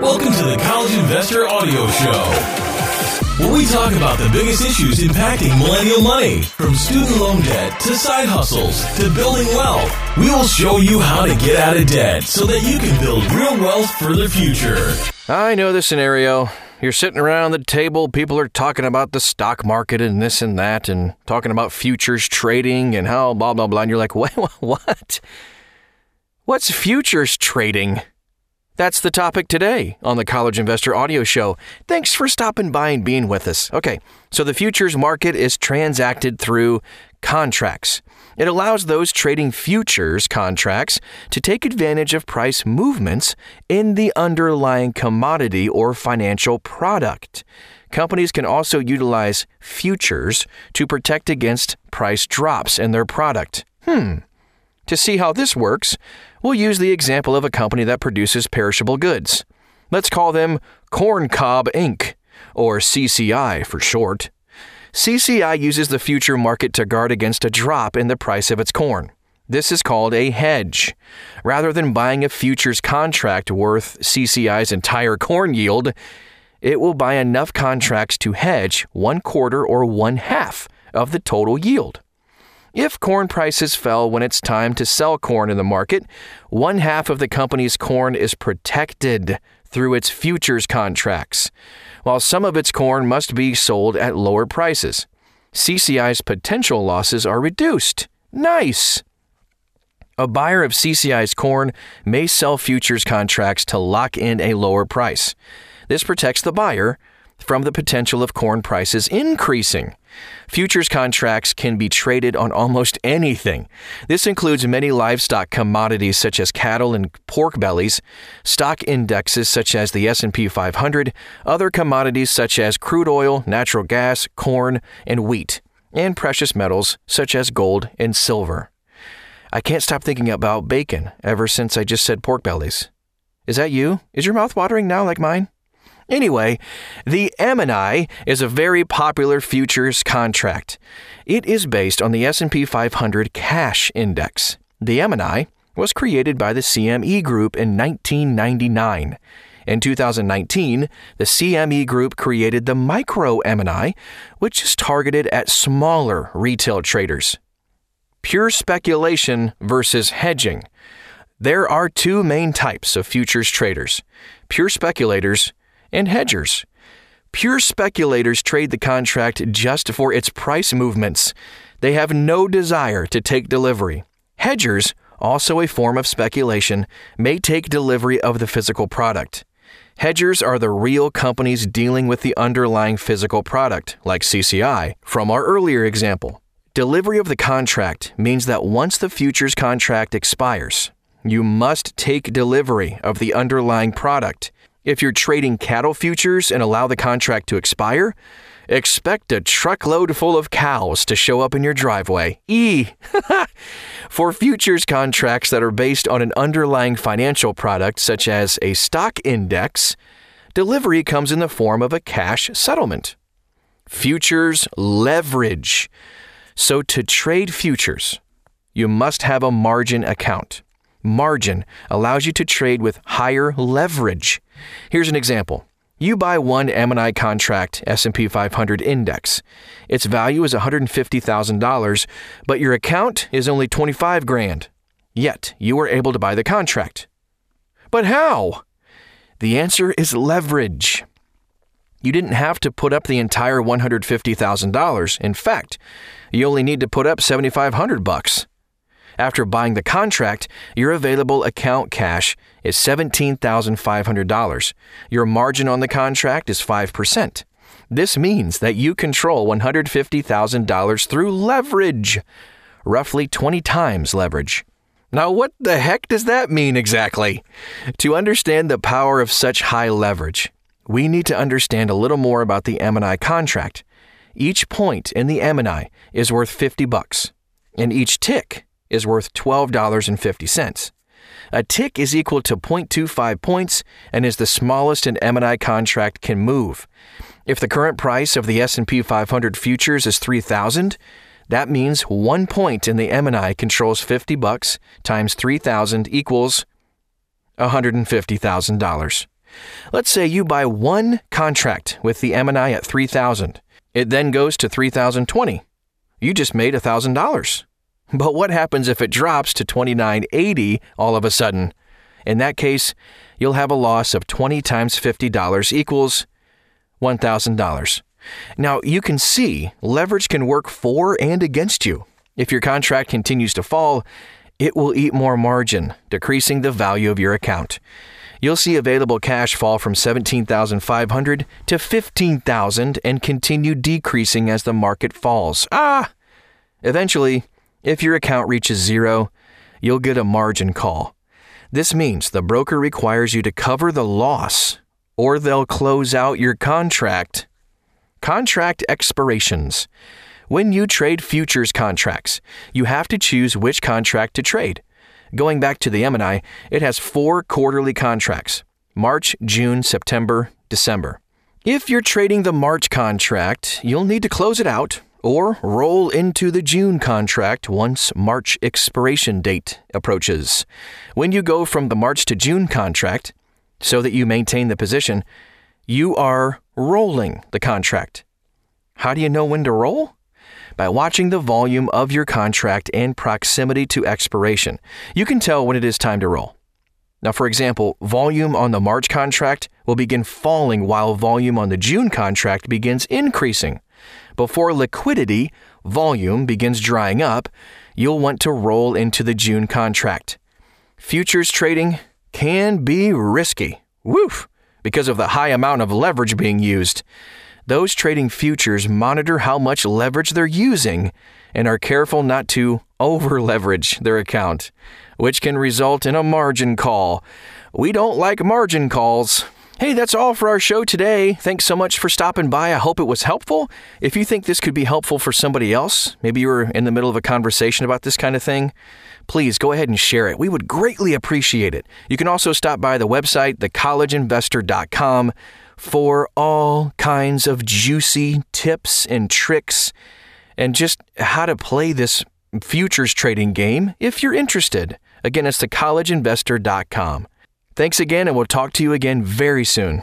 Welcome to the College Investor Audio Show where we talk about the biggest issues impacting millennial money, from student loan debt to side hustles to building wealth. We will show you how to get out of debt so that you can build real wealth for the future. I know the scenario. You're sitting around the table, people are talking about the stock market and this and that, and talking about futures trading and how blah, blah, blah. And you're like, what? What? What's futures trading? That's the topic today on the College Investor Audio Show. Thanks for stopping by and being with us. Okay, so the futures market is transacted through contracts. It allows those trading futures contracts to take advantage of price movements in the underlying commodity or financial product. Companies can also utilize futures to protect against price drops in their product. Hmm. To see how this works, We'll use the example of a company that produces perishable goods. Let's call them Corn Cob Inc., or CCI for short. CCI uses the future market to guard against a drop in the price of its corn. This is called a hedge. Rather than buying a futures contract worth CCI's entire corn yield, it will buy enough contracts to hedge one quarter or one half of the total yield. If corn prices fell when it's time to sell corn in the market, one half of the company's corn is protected through its futures contracts, while some of its corn must be sold at lower prices. CCI's potential losses are reduced. Nice! A buyer of CCI's corn may sell futures contracts to lock in a lower price. This protects the buyer from the potential of corn prices increasing. Futures contracts can be traded on almost anything. This includes many livestock commodities such as cattle and pork bellies, stock indexes such as the S&P 500, other commodities such as crude oil, natural gas, corn, and wheat, and precious metals such as gold and silver. I can't stop thinking about bacon ever since I just said pork bellies. Is that you? Is your mouth watering now like mine? Anyway, the E-mini is a very popular futures contract. It is based on the S&P 500 cash index. The E-mini was created by the CME Group in 1999. In 2019, the CME Group created the Micro E-mini, which is targeted at smaller retail traders. Pure speculation versus hedging. There are two main types of futures traders pure speculators and hedgers. Pure speculators trade the contract just for its price movements. They have no desire to take delivery. Hedgers, also a form of speculation, may take delivery of the physical product. Hedgers are the real companies dealing with the underlying physical product, like CCI, from our earlier example. Delivery of the contract means that once the futures contract expires, you must take delivery of the underlying product. If you're trading cattle futures and allow the contract to expire, expect a truckload full of cows to show up in your driveway. E. For futures contracts that are based on an underlying financial product, such as a stock index, delivery comes in the form of a cash settlement. Futures leverage. So, to trade futures, you must have a margin account. Margin allows you to trade with higher leverage. Here's an example. You buy one E-mini contract S&P 500 index. Its value is $150,000, but your account is only 25 grand. Yet, you were able to buy the contract. But how? The answer is leverage. You didn't have to put up the entire $150,000. In fact, you only need to put up 7500 bucks. After buying the contract, your available account cash is $17,500. Your margin on the contract is 5%. This means that you control $150,000 through leverage, roughly 20 times leverage. Now, what the heck does that mean exactly? To understand the power of such high leverage, we need to understand a little more about the E-mini contract. Each point in the E-mini is worth 50 bucks, and each tick is worth $12.50. A tick is equal to 0.25 points and is the smallest an E-mini contract can move. If the current price of the S&P 500 futures is 3000, that means 1 point in the E-mini controls 50 bucks times 3000 equals $150,000. Let's say you buy one contract with the E-mini at 3000. It then goes to 3020. You just made $1,000. But what happens if it drops to 2980 all of a sudden? In that case, you'll have a loss of 20 times $50 equals $1,000. Now, you can see leverage can work for and against you. If your contract continues to fall, it will eat more margin, decreasing the value of your account. You'll see available cash fall from 17,500 to 15,000 and continue decreasing as the market falls. Ah! Eventually, if your account reaches zero, you'll get a margin call. This means the broker requires you to cover the loss or they'll close out your contract. Contract expirations. When you trade futures contracts, you have to choose which contract to trade. Going back to the E-mini, it has four quarterly contracts March, June, September, December. If you're trading the March contract, you'll need to close it out or roll into the June contract once March expiration date approaches. When you go from the March to June contract, so that you maintain the position, you are rolling the contract. How do you know when to roll? By watching the volume of your contract and proximity to expiration, you can tell when it is time to roll. Now, for example, volume on the March contract will begin falling while volume on the June contract begins increasing. Before liquidity, volume, begins drying up, you'll want to roll into the June contract. Futures trading can be risky. Woof! Because of the high amount of leverage being used. Those trading futures monitor how much leverage they're using and are careful not to over leverage their account, which can result in a margin call. We don't like margin calls. Hey, that's all for our show today. Thanks so much for stopping by. I hope it was helpful. If you think this could be helpful for somebody else, maybe you were in the middle of a conversation about this kind of thing, please go ahead and share it. We would greatly appreciate it. You can also stop by the website, thecollegeinvestor.com, for all kinds of juicy tips and tricks and just how to play this futures trading game if you're interested. Again, it's thecollegeinvestor.com. Thanks again, and we'll talk to you again very soon.